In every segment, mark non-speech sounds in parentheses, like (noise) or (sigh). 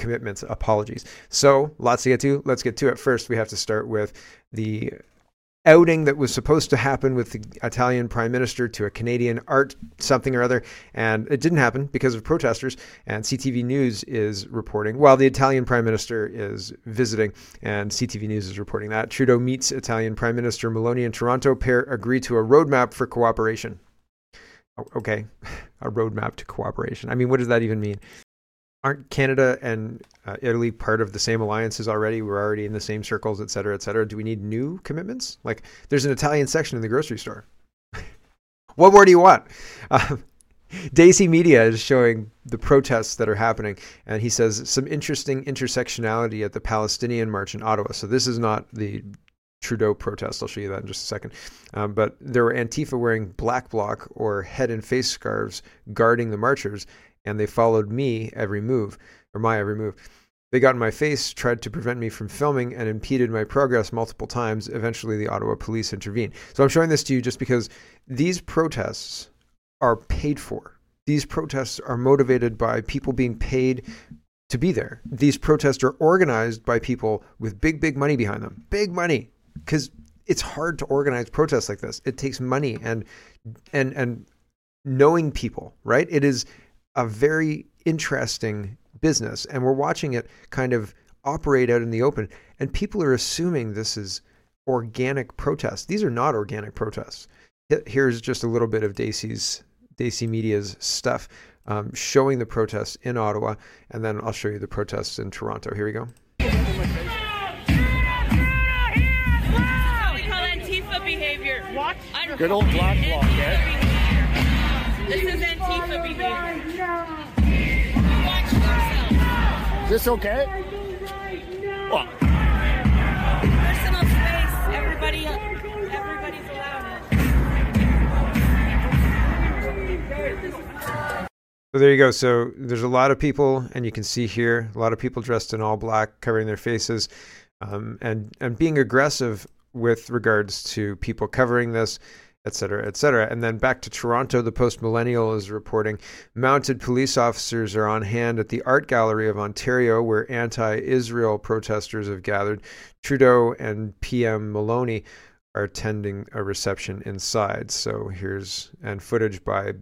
commitments. Apologies. So lots to get to. Let's get to it. First, we have to start with the outing that was supposed to happen with the Italian prime minister to a Canadian art something or other, and it didn't happen because of protesters. And CTV News is reporting, while the Italian prime minister is visiting, and CTV News is reporting that Trudeau meets Italian Prime Minister Meloni in Toronto. Pair agree to a roadmap for cooperation. Oh, okay, (laughs) a roadmap to cooperation. I mean, what does that even mean? Aren't Canada and uh, Italy part of the same alliances already? We're already in the same circles, et cetera, et cetera. Do we need new commitments? Like, there's an Italian section in the grocery store. (laughs) what more do you want? Uh, Dacey Media is showing the protests that are happening, and he says some interesting intersectionality at the Palestinian march in Ottawa. So this is not the Trudeau protest. I'll show you that in just a second. Um, but there were Antifa wearing black bloc or head and face scarves guarding the marchers, and they followed me every move, or my every move. They got in my face, tried to prevent me from filming, and impeded my progress multiple times. Eventually, the Ottawa police intervened. So I'm showing this to you just because these protests are paid for. These protests are motivated by people being paid to be there. These protests are organized by people with big, big money behind them. Big money. Because it's hard to organize protests like this. It takes money and and and knowing people, right? It is a very interesting business, and we're watching it kind of operate out in the open. And people are assuming this is organic protests. These are not organic protests. Here's just a little bit of Dacey's Dacey Media's stuff um, showing the protests in Ottawa, and then I'll show you the protests in Toronto. Here we go. Good old black bloc, eh? This is Antifa behavior. This okay? What? Personal space. Everybody, everybody's allowed it. So there you go. So there's a lot of people, and you can see here a lot of people dressed in all black, covering their faces, um, and and being aggressive with regards to people covering this et cetera, et cetera. And then back to Toronto, the Post Millennial is reporting mounted police officers are on hand at the Art Gallery of Ontario, where anti Israel protesters have gathered. Trudeau and PM Meloni are attending a reception inside. So here's and footage by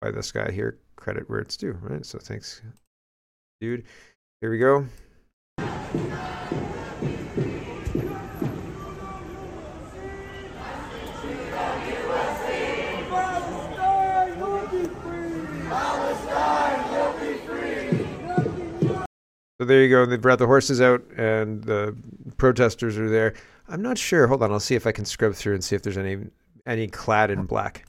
by this guy here. Credit where it's due, right? So thanks, dude. Here we go. So there you go. They brought the horses out, and the protesters are there. I'm not sure. Hold on, I'll see if I can scrub through and see if there's any any clad in black.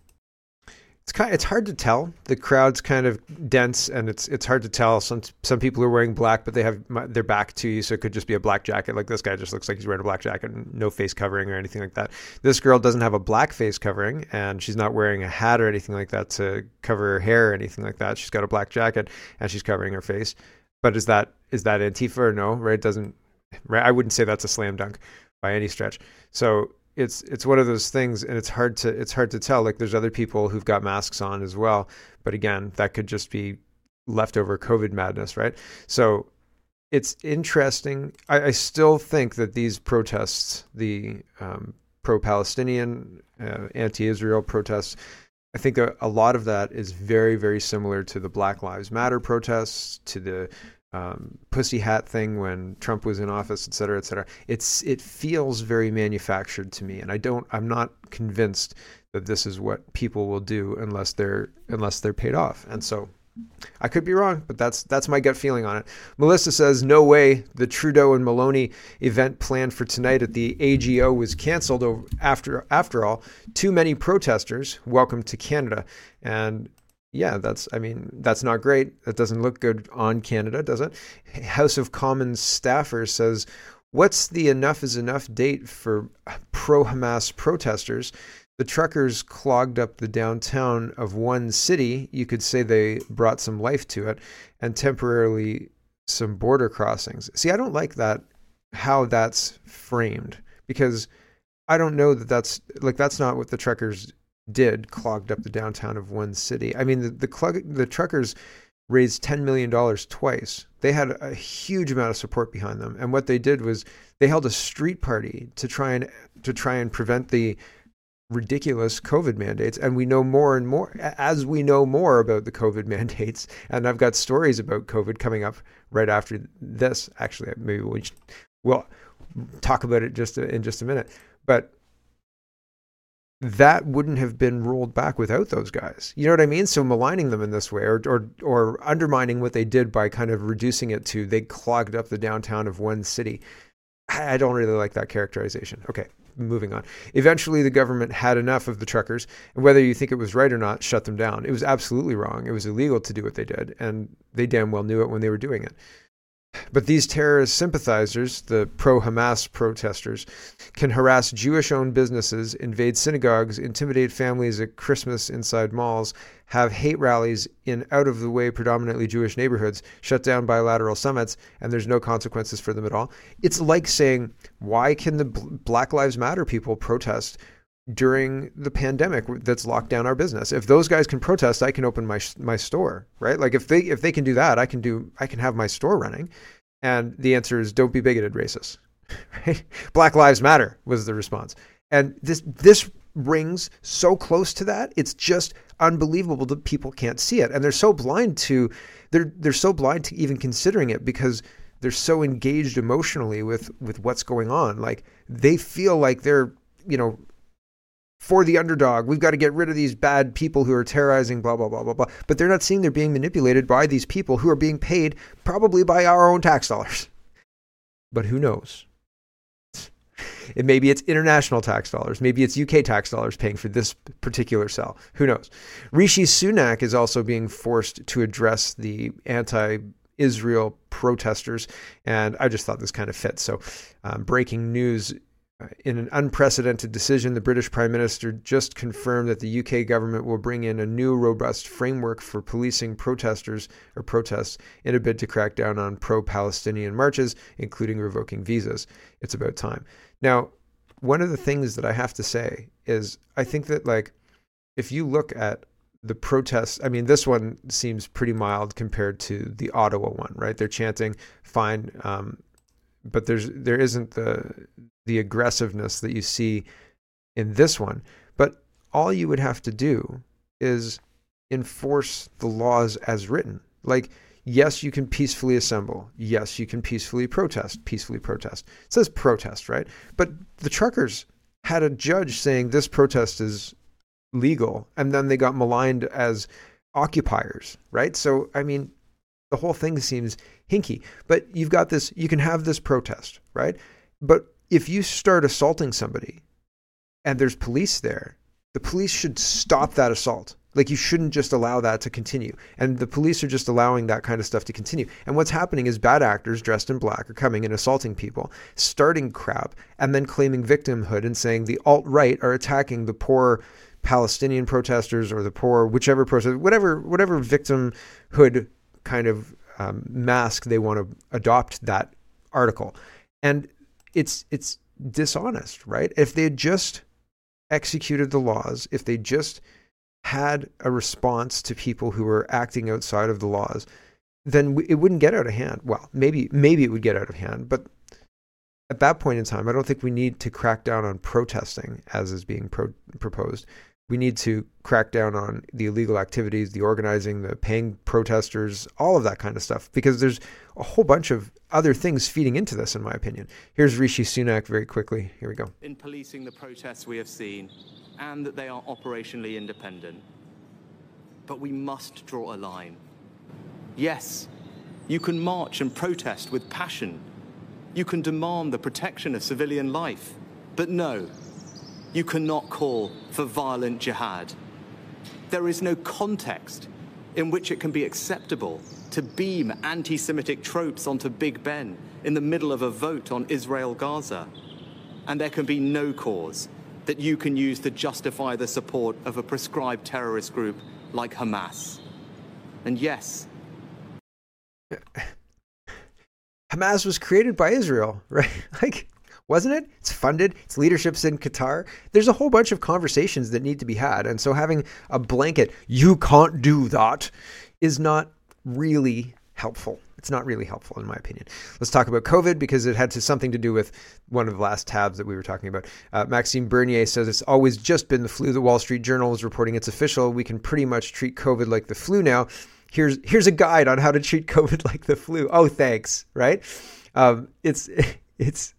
It's kind. It's hard to tell. The crowd's kind of dense, and it's it's hard to tell. Some some people are wearing black, but they have their back to you, so it could just be a black jacket. Like this guy just looks like he's wearing a black jacket, and no face covering or anything like that. This girl doesn't have a black face covering, and she's not wearing a hat or anything like that to cover her hair or anything like that. She's got a black jacket, and she's covering her face. But is that is that Antifa or no? Right? It doesn't. Right? I wouldn't say that's a slam dunk by any stretch. So it's it's one of those things, and it's hard to it's hard to tell. Like there's other people who've got masks on as well, but again, that could just be leftover COVID madness, right? So it's interesting. I, I still think that these protests, the um, pro-Palestinian, uh, anti-Israel protests, I think a, a, lot of that is very, very similar to the Black Lives Matter protests, to the um, pussy hat thing when Trump was in office, et cetera, et cetera. It's it feels very manufactured to me, and I don't. I'm not convinced that this is what people will do unless they're unless they're paid off. And so I could be wrong, but that's that's my gut feeling on it. Melissa says, "No way. The Trudeau and Meloni event planned for tonight at the AGO was canceled after after all. Too many protesters. Welcome to Canada." And yeah, that's I mean that's not great. That doesn't look good on Canada, does it? House of Commons staffer says, "What's the enough is enough date for pro-Hamas protesters?" The truckers clogged up the downtown of one city. You could say they brought some life to it and temporarily some border crossings. See, I don't like that, how that's framed, because I don't know that that's like, that's not what the truckers did, clogged up the downtown of one city. I mean, the, the, the truckers raised $10 million twice. They had a huge amount of support behind them. And what they did was they held a street party to try and to try and prevent the ridiculous COVID mandates. And we know more and more as we know more about the COVID (laughs) mandates. And I've got stories about COVID coming up right after this. Actually, maybe we should, we'll talk about it just in just a minute. But that wouldn't have been rolled back without those guys. You know what I mean? So maligning them in this way or, or, or undermining what they did by kind of reducing it to they clogged up the downtown of one city. I don't really like that characterization. Okay, moving on. Eventually, the government had enough of the truckers, and whether you think it was right or not, shut them down. It was absolutely wrong. It was illegal to do what they did, and they damn well knew it when they were doing it. But these terrorist sympathizers, the pro Hamas protesters, can harass Jewish owned businesses, invade synagogues, intimidate families at Christmas inside malls, have hate rallies in out of the way, predominantly Jewish neighborhoods, shut down bilateral summits, and there's no consequences for them at all. It's like saying, why can the Black Lives Matter people protest during the pandemic that's locked down our business. If those guys can protest, I can open my my store, right? Like if they if they can do that, I can do I can have my store running. And the answer is don't be bigoted racist. (laughs) Right? Black lives matter was the response. And this this rings so close to that. It's just unbelievable that people can't see it. And they're so blind to they're they're so blind to even considering it because they're so engaged emotionally with with what's going on. Like they feel like they're, you know, for the underdog. We've got to get rid of these bad people who are terrorizing, blah, blah, blah, blah, blah. But they're not seeing they're being manipulated by these people who are being paid probably by our own tax dollars. (laughs) But who knows? It maybe it's international tax dollars, maybe it's UK tax dollars paying for this particular cell. Who knows? Rishi Sunak is also being forced to address the anti Israel protesters, and I just thought this kind of fits. So, um, breaking news in an unprecedented decision, the British Prime Minister just confirmed that the UK government will bring in a new robust framework for policing protesters or protests in a bid to crack down on pro Palestinian marches, including revoking visas. It's about time. Now, one of the things that I have to say is I think that, like, if you look at the protests, I mean, this one seems pretty mild compared to the Ottawa one, right? They're chanting, fine. Um, but there's there isn't the the aggressiveness that you see in this one. But all you would have to do is enforce the laws as written. Like, yes, you can peacefully assemble. Yes, you can peacefully protest. Peacefully protest. It says protest, right? But the truckers had a judge saying this protest is legal, and then they got maligned as occupiers, right? So, I mean, the whole thing seems hinky. But you've got this, you can have this protest, right? But if you start assaulting somebody and there's police there, the police should stop that assault. Like you shouldn't just allow that to continue. And the police are just allowing that kind of stuff to continue. And what's happening is bad actors dressed in black are coming and assaulting people, starting crap, and then claiming victimhood and saying the alt right are attacking the poor Palestinian protesters or the poor whichever protest, whatever whatever victimhood kind of um, mask they want to adopt that article. And it's it's dishonest, right? If they had just executed the laws, if they just had a response to people who were acting outside of the laws, then it wouldn't get out of hand. Well, maybe maybe it would get out of hand, but at that point in time, I don't think we need to crack down on protesting as is being pro- proposed. We need to crack down on the illegal activities, the organizing, the paying protesters, all of that kind of stuff, because there's a whole bunch of other things feeding into this, in my opinion. Here's Rishi Sunak very quickly. Here we go. In policing the protests we have seen, and that they are operationally independent. But we must draw a line. Yes, you can march and protest with passion. You can demand the protection of civilian life. But no, you cannot call for violent jihad. There is no context in which it can be acceptable to beam anti Semitic tropes onto Big Ben in the middle of a vote on Israel Gaza. And there can be no cause that you can use to justify the support of a prescribed terrorist group like Hamas. And yes, (laughs) Hamas was created by Israel, (laughs) right? Like, wasn't it? It's funded, its leadership's in Qatar. There's a whole bunch of conversations that need to be had. And so having a blanket, you can't do that, is not really helpful. It's not really helpful, in my opinion. Let's talk about COVID because it had to, something to do with one of the last tabs that we were talking about. Uh, Maxime Bernier says it's always just been the flu. The Wall Street Journal is reporting it's official. We can pretty much treat COVID like the flu now. Here's here's a guide on how to treat (laughs) COVID like the flu. Oh, thanks. Right? Um, it's (laughs) it's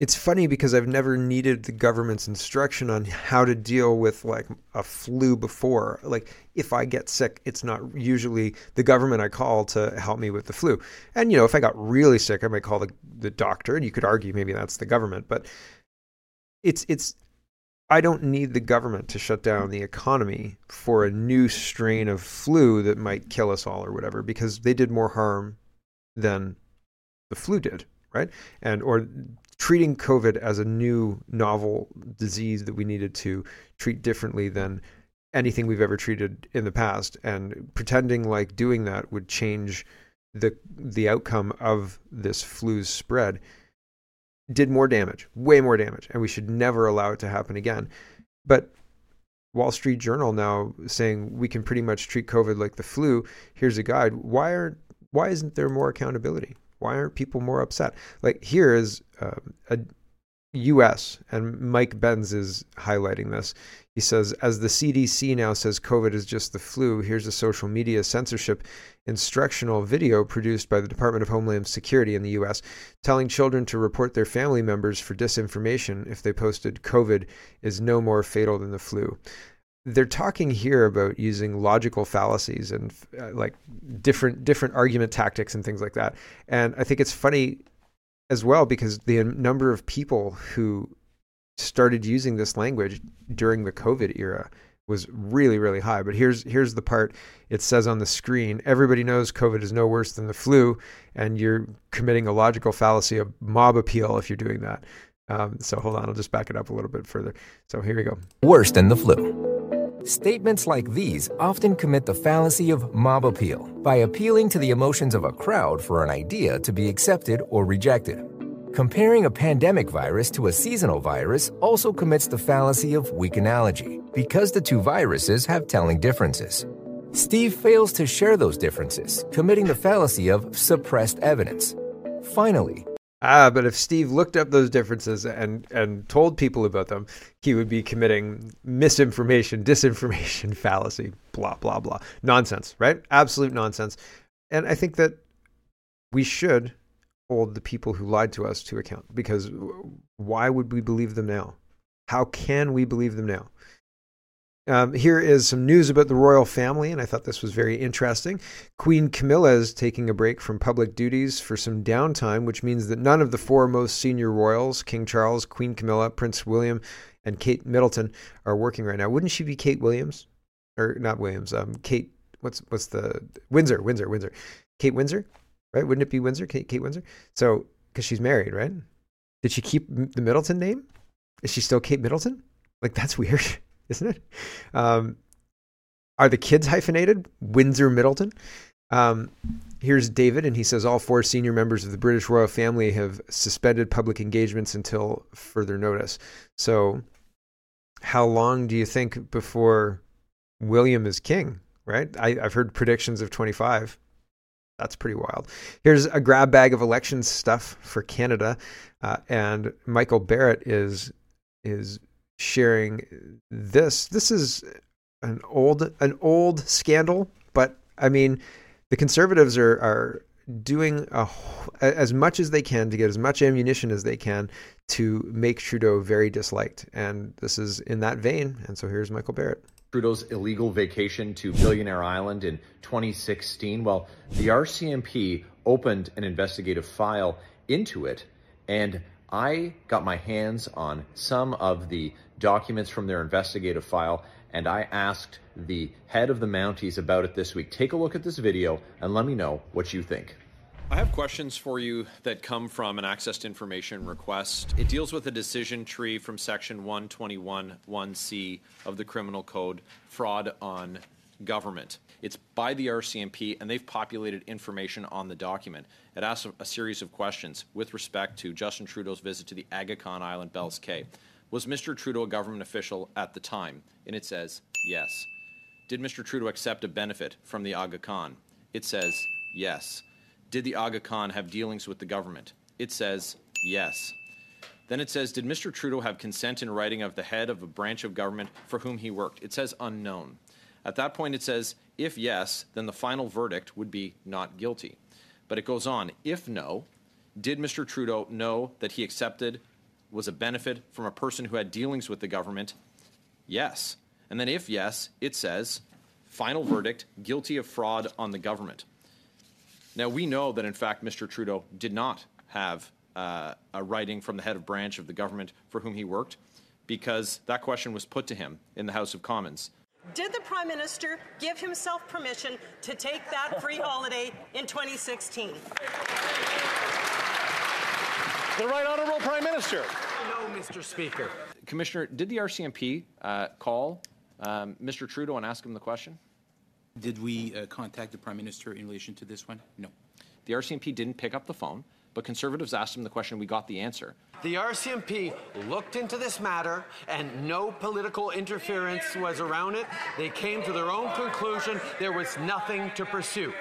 it's funny because I've never needed the government's instruction on how to deal with like a flu before. Like if I get sick, it's not usually the government I call to help me with the flu. And you know, if I got really sick, I might call the the doctor, and you could argue maybe that's the government, but it's it's I don't need the government to shut down the economy for a new strain of flu that might kill us all or whatever because they did more harm than the flu did, right? And or treating COVID as a new novel disease that we needed to treat differently than anything we've ever treated in the past, and pretending like doing that would change the the outcome of this flu's spread did more damage, way more damage, and we should never allow it to happen again. But Wall Street Journal now saying we can pretty much treat COVID like the flu. Here's a guide. Why aren't why isn't there more accountability? Why aren't people more upset? Like here is um, a U.S. and Mike Benz is highlighting this. He says, as the CDC now says COVID is just the flu, here's a social media censorship instructional video produced by the Department of Homeland Security in the U.S. telling children to report their family members for disinformation if they posted COVID is no more fatal than the flu they're talking here about using logical fallacies and uh, like different different argument tactics and things like that. And I think it's funny as well because the number of people who started using this language during the COVID era was really really high. But here's here's the part it says on the screen: everybody knows COVID is no worse than the flu, and you're committing a logical fallacy of mob appeal if you're doing that. Um, so hold on, I'll just back it up a little bit further. So here we go. Worse than the flu. Statements like these often commit the fallacy of mob appeal by appealing to the emotions of a crowd for an idea to be accepted or rejected. Comparing a pandemic virus to a seasonal virus also commits the fallacy of weak analogy because the two viruses have telling differences. Steve fails to share those differences, committing the fallacy of suppressed evidence. Finally, Ah, but if Steve looked up those differences and and told people about them, he would be committing misinformation, disinformation, (laughs) fallacy, blah blah blah. Nonsense, right? Absolute nonsense. And I think that we should hold the people who lied to us to account because why would we believe them now? How can we believe them now? Um, here is some news about the royal family, and I thought this was very interesting. Queen Camilla is taking a break from public duties for some downtime, which means that none of the four most senior royals, King Charles, Queen Camilla, Prince William, and Kate Middleton, are working right now. Wouldn't she be Kate Williams? Or not Williams, um, Kate, what's what's the Windsor, Windsor, Windsor. Kate Windsor, right? Wouldn't it be Windsor, Kate, Kate Windsor? So, because she's married, right? Did she keep the Middleton name? Is she still Kate Middleton? Like, that's (laughs) weird. Isn't it? Um, are the kids hyphenated? Windsor Middleton. Um, here's David, and he says all four senior members of the British royal family have suspended public engagements until further notice. So, how long do you think before William is king? Right? I, I've heard predictions of 25. That's pretty wild. Here's a grab bag of election stuff for Canada, uh, and Michael Barrett is is sharing this. This is an old an old scandal, but I mean, the conservatives are are doing a, as much as they can to get as much ammunition as they can to make Trudeau very disliked, and this is in that vein. And so here's Michael Barrett. Trudeau's illegal vacation to Billionaire Island in 2016. Well, the RCMP opened an investigative file into it, and I got my hands on some of the documents from their investigative file, and I asked the head of the Mounties about it this week. Take a look at this video and let me know what you think. I have questions for you that come from an accessed information request. It deals with a decision tree from section 121.1c of the Criminal Code, fraud on government. It's by the RCMP, and they've populated information on the document. It asks a, series of questions with respect to Justin Trudeau's visit to the Aga Khan Island, Bells Cay. Was Mr. Trudeau a government official at the time? And it says yes. Did Mr. Trudeau accept a benefit from the Aga Khan? It says yes. Did the Aga Khan have dealings with the government? It says yes. Then it says, Did Mr. Trudeau have consent in writing of the head of a branch of government for whom he worked? It says unknown. At that point, it says, If yes, then the final verdict would be not guilty. But it goes on, If no, did Mr. Trudeau know that he accepted was a benefit from a person who had dealings with the government? Yes. And then if yes, it says, Final verdict, guilty of fraud on the government. Now, we know that in fact Mr. Trudeau did not have uh, a writing from the head of branch of the government for whom he worked because that question was put to him in the House of Commons. Did the Prime Minister give himself permission to take that free holiday in 2016? The Right Honourable Prime Minister. No, Mr. Speaker. Commissioner, did the RCMP uh, call um, Mr. Trudeau and ask him the question? Did we uh, contact the Prime Minister in relation to this one? No. The RCMP didn't pick up the phone, but Conservatives asked him the question. We got the answer. The RCMP looked into this matter and no political interference was around it. They came to their own conclusion. There was nothing to pursue.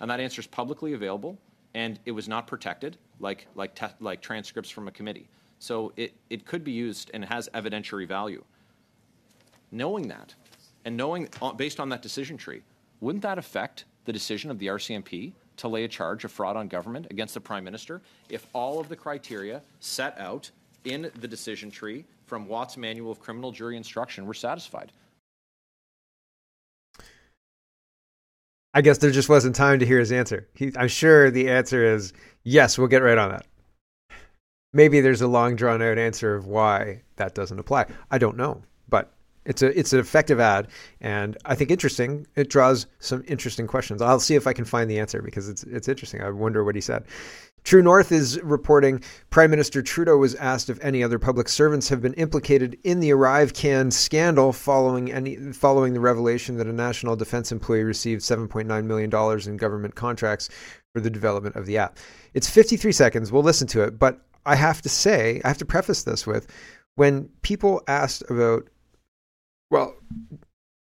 And that answer is publicly available, and it was not protected like, like, te- like transcripts from a committee. So it, it could be used and has evidentiary value. Knowing that, and knowing uh, based on that decision tree, wouldn't that affect the decision of the RCMP to lay a charge of fraud on government against the Prime Minister if all of the criteria set out in the decision tree from Watt's Manual of Criminal Jury Instruction were satisfied? I guess there just wasn't time to hear his answer. He, I'm sure the answer is yes, we'll get right on that. Maybe there's a long drawn out answer of why that doesn't apply. I don't know, but it's a it's an effective ad, and I think interesting. It draws some interesting questions. I'll see if I can find the answer because it's it's interesting. I wonder what he said. True North is reporting Prime Minister Trudeau was asked if any other public servants have been implicated in the ArriveCan scandal following any following the revelation that a national defense employee received 7.9 million dollars in government contracts for the development of the app. It's 53 seconds. We'll listen to it, but I have to say, I have to preface this with when people asked about well,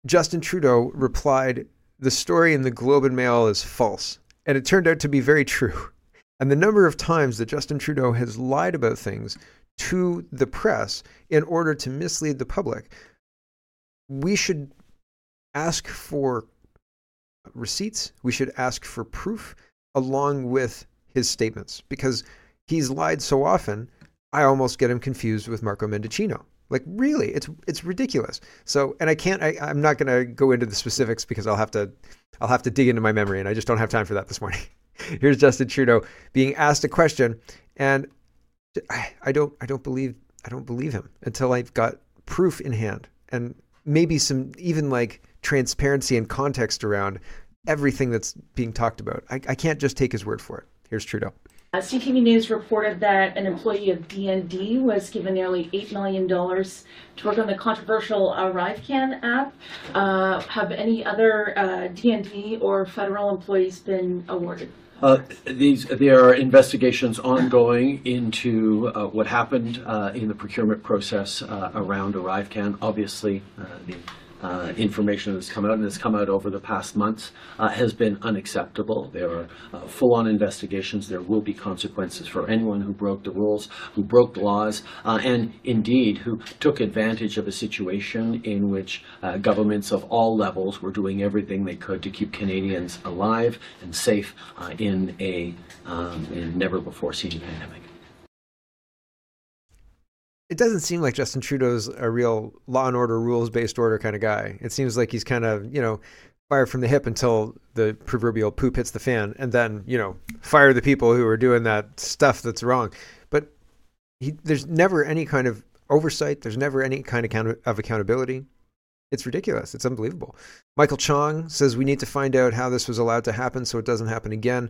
Justin Trudeau replied, "The story in the Globe and Mail is false." And it turned out to be very true. (laughs) And the number of times that Justin Trudeau has lied about things to the press in order to mislead the public, we should ask for receipts. We should ask for proof along with his statements because he's lied so often. I almost get him confused with Marco Mendicino. Like really, it's it's ridiculous. So, and I can't. I, I'm not going to go into the specifics because I'll have to. I'll have to dig into my memory, and I just don't have time for that this morning. (laughs) Here's Justin Trudeau being asked a question, and I, don't. I don't believe. I don't believe him until I've got proof in hand, and maybe some even like transparency and context around everything that's being talked about. I, I can't just take his word for it. Here's Trudeau. Uh, CTV News reported that an employee of DND was given nearly $8 million to work on the controversial ArriveCan app. Uh, have any other uh, DND or federal employees been awarded? Uh, these there are investigations ongoing into uh, what happened uh, in the procurement process uh, around ArriveCan. Obviously, uh, the uh, information that's come out and has come out over the past months uh, has been unacceptable. There are uh, full-on investigations. There will be consequences for anyone who broke the rules, who broke the laws, uh, and indeed who took advantage of a situation in which uh, governments of all levels were doing everything they could to keep Canadians alive and safe uh, in a um, in never-before-seen pandemic it doesn't seem like Justin Trudeau's a real law and order, rules based order kind of guy. It seems like he's kind of, you know, fire from the hip until the proverbial poop hits the fan, and then, you know, fire the people who are doing that stuff that's wrong. But he, there's never any kind of oversight, there's never any kind of, account- of accountability. It's ridiculous. It's unbelievable. Michael Chong says we need to find out how this was allowed to happen so it doesn't happen again.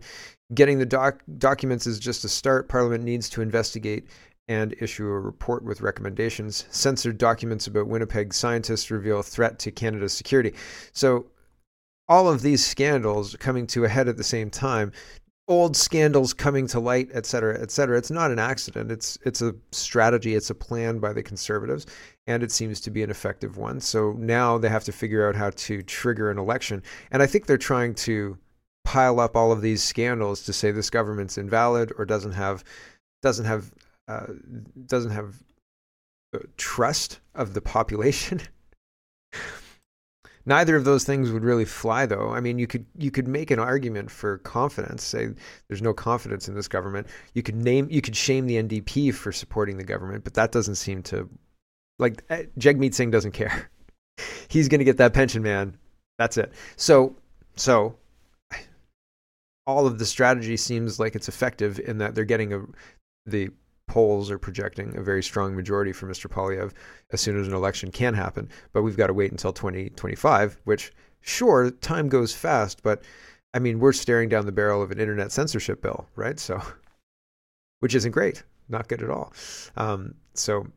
Getting the doc- documents is just a start. Parliament needs to investigate and issue a report with recommendations. Censored documents about Winnipeg scientists reveal a threat to Canada's security. So, all of these scandals coming to a head at the same time, old scandals coming to light, et cetera, et cetera. It's not an accident. It's it's a strategy. It's a plan by the Conservatives, and it seems to be an effective one. So now they have to figure out how to trigger an election, and I think they're trying to pile up all of these scandals to say this government's invalid or doesn't have doesn't have uh, doesn't have uh, trust of the population. (laughs) Neither of those things would really fly, though. I mean, you could you could make an argument for confidence. Say there's no confidence in this government. You could name you could shame the NDP for supporting the government, but that doesn't seem to like eh, Jagmeet Singh doesn't care. (laughs) He's going to get that pension, man. That's it. So so all of the strategy seems like it's effective in that they're getting a the polls are projecting a very strong majority for Mr. Poilievre as soon as an election can happen. But we've got to wait until 2025, which, sure, time goes fast, but I mean, we're staring down the barrel of an internet censorship bill, right? So, (laughs) which isn't great, not good at all. Um, so,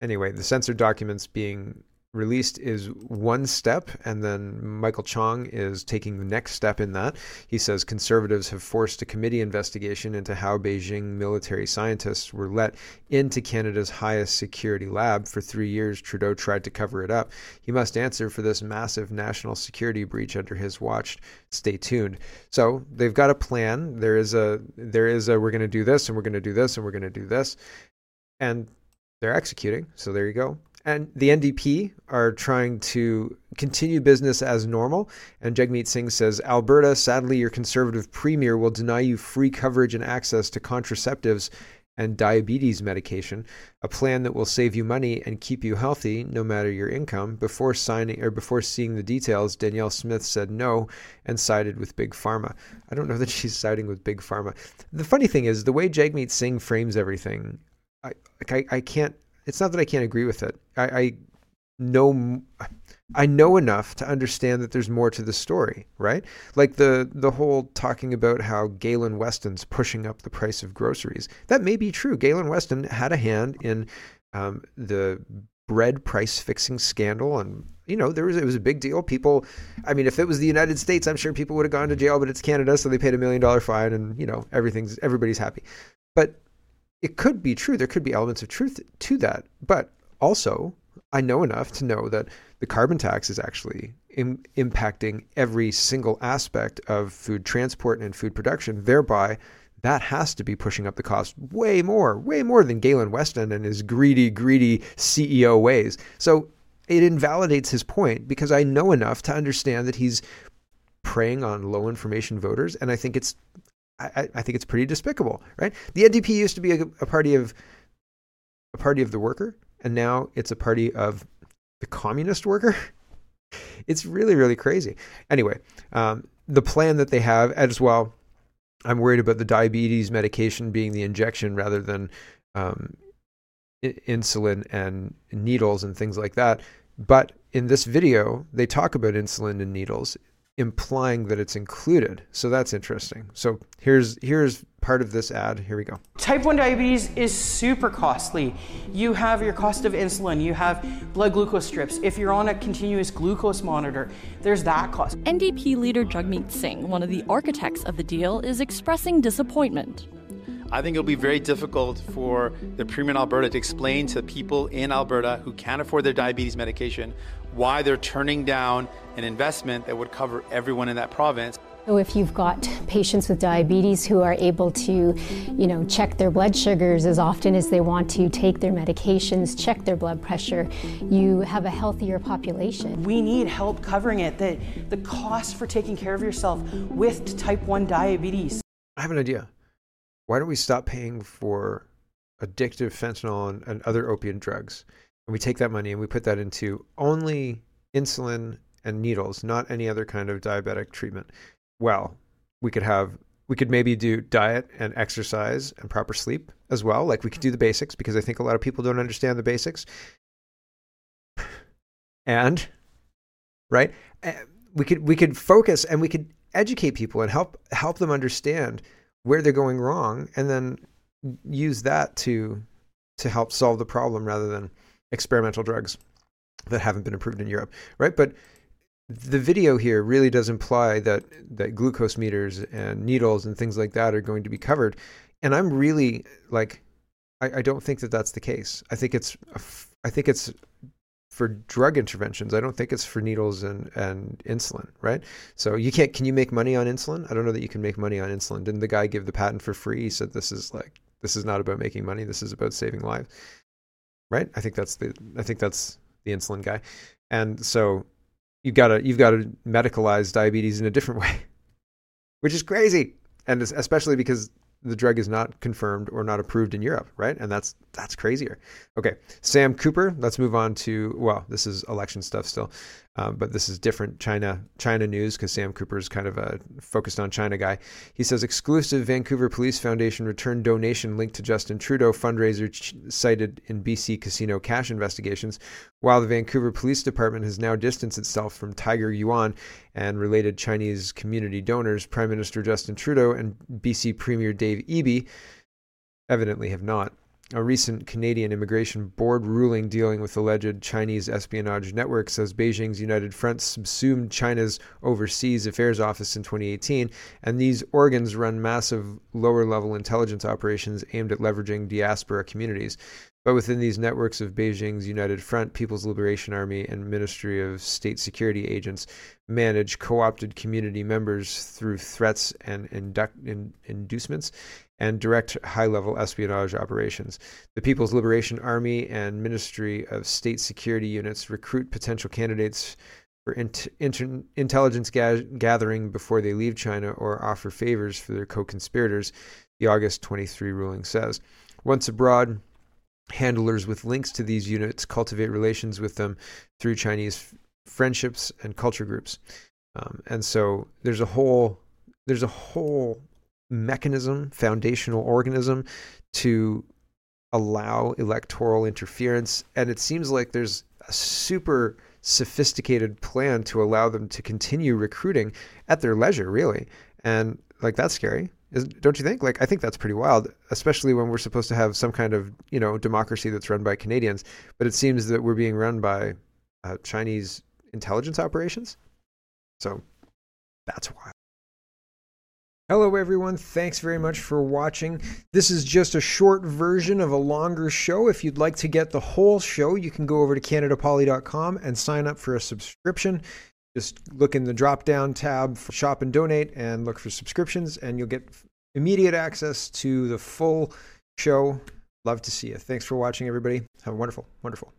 anyway, the censored documents being released is one step, and then Michael Chong is taking the next step in that. He says conservatives have forced a committee investigation into how Beijing military scientists were let into Canada's highest security lab. For three years, Trudeau tried to cover it up. He must answer for this massive national security breach under his watch. Stay tuned. So they've got a plan. There is a there is a we're going to do this and we're going to do this and we're going to do this, and they're executing. So there you go and the NDP are trying to continue business as normal. And Jagmeet Singh says, Alberta, sadly, your conservative premier will deny you free coverage and access to contraceptives and diabetes medication, a plan that will save you money and keep you healthy no matter your income. Before signing or before seeing the details, Danielle Smith said no and sided with Big Pharma. I don't know that (laughs) she's siding with Big Pharma. The funny thing is the way Jagmeet Singh frames everything, I like I, I can't it's not that I can't agree with it. I, I know I know enough to understand that there's more to the story, right? Like the the whole talking about how Galen Weston's pushing up the price of groceries. That may be true. Galen Weston had a hand in um, the bread price fixing scandal, and you know there was it was a big deal. People, I mean, if it was the United States, I'm sure people would have gone to jail, but it's Canada, so they paid a million dollar fine, and you know everything's everybody's happy. But it could be true. There could be elements of truth to that. But also, I know enough to know that the carbon tax is actually Im- impacting every single aspect of food transport and food production. Thereby, that has to be pushing up the cost way more, way more than Galen Weston and his greedy, greedy CEO ways. So it invalidates his point because I know enough to understand that he's preying on low information voters. And I think it's I, I think it's pretty despicable, right? The NDP used to be a, a party of a party of the worker, and now it's a party of the communist worker. (laughs) It's really, really crazy. Anyway, um, the plan that they have as well. I'm worried about the diabetes medication being the injection rather than um, I- insulin and needles and things like that. But in this video, they talk about insulin and needles implying that it's included. So that's interesting. So here's here's part of this ad. Here we go. Type 1 diabetes is super costly. You have your cost of insulin, you have blood glucose strips. If you're on a continuous glucose monitor, there's that cost. NDP leader Jagmeet Singh, one of the architects of the deal, is expressing disappointment. I think it'll be very difficult for the Premier in Alberta to explain to people in Alberta who can't afford their diabetes medication why they're turning down an investment that would cover everyone in that province. So if you've got patients with diabetes who are able to, you know, check their blood sugars as often as they want to, take their medications, check their blood pressure, you have a healthier population. We need help covering it. The, the cost for taking care of yourself with type 1 diabetes. I have an idea. Why don't we stop paying for addictive fentanyl and, and other opiate drugs? And we take that money and we put that into only insulin and needles, not any other kind of diabetic treatment. Well, we could have we could maybe do diet and exercise and proper sleep as well. Like we could do the basics because I think a lot of people don't understand the basics. And right, eh, we could we could focus and we could educate people and help help them understand where they're going wrong and then use that to to help solve the problem rather than experimental drugs that haven't been approved in Europe, right? But the video here really does imply that that glucose meters and needles and things like that are going to be covered, and I'm really like, I, I don't think that that's the case. I think it's I think it's for drug interventions. I don't think it's for needles and, and insulin, right? So you can't. Can you make money on insulin? I don't know that you can make money on insulin. Didn't the guy give the patent for free? He said this is like this is not about making money. This is about saving lives, right? I think that's the I think that's the insulin guy, and so you've got to you've got to medicalize diabetes in a different (laughs) way, which is crazy, and especially because the drug is not confirmed or not approved in Europe, right? And that's that's crazier. Okay, Sam Cooper. Let's move on to well, this is election stuff still, um, but this is different China China news because Sam Cooper is kind of a focused on China guy. He says exclusive Vancouver Police Foundation return donation linked to Justin Trudeau fundraiser ch- cited in BC casino cash investigations, while the Vancouver Police Department has now distanced itself from Tiger Yuan and related Chinese community donors. Prime Minister Justin Trudeau and BC Premier Dave Eby evidently have not. A recent Canadian Immigration Board ruling dealing with alleged Chinese espionage networks says Beijing's United Front subsumed China's Overseas Affairs Office in 2018, and these organs run massive lower level intelligence operations aimed at leveraging diaspora communities. But within these networks of Beijing's United Front, People's Liberation Army, and Ministry of State Security agents manage co opted community members through threats and in, inducements and direct high level espionage operations. The People's Liberation Army and Ministry of State Security units recruit potential candidates for int- inter- intelligence ga- gathering before they leave China or offer favors for their co conspirators, the August 23 ruling says. Once abroad, handlers with links to these units cultivate relations with them through Chinese friendships and culture groups. Um, and so there's a whole there's a whole mechanism, foundational organism to allow electoral interference. And it seems like there's a super sophisticated plan to allow them to continue recruiting at their leisure, really. And like that's scary. Is, don't you think? Like, I think that's pretty wild, especially when we're supposed to have some kind of, you know, democracy that's run by Canadians. But it seems that we're being run by uh, Chinese intelligence operations. So that's wild. Hello, everyone. Thanks very much for watching. This is just a short version of a longer show. If you'd like to get the whole show, you can go over to CanadaPoli.com and sign up for a subscription. Just look in the drop down tab for shop and donate and look for subscriptions, and you'll get immediate access to the full show. Love to see you. Thanks for watching, everybody. Have a wonderful, wonderful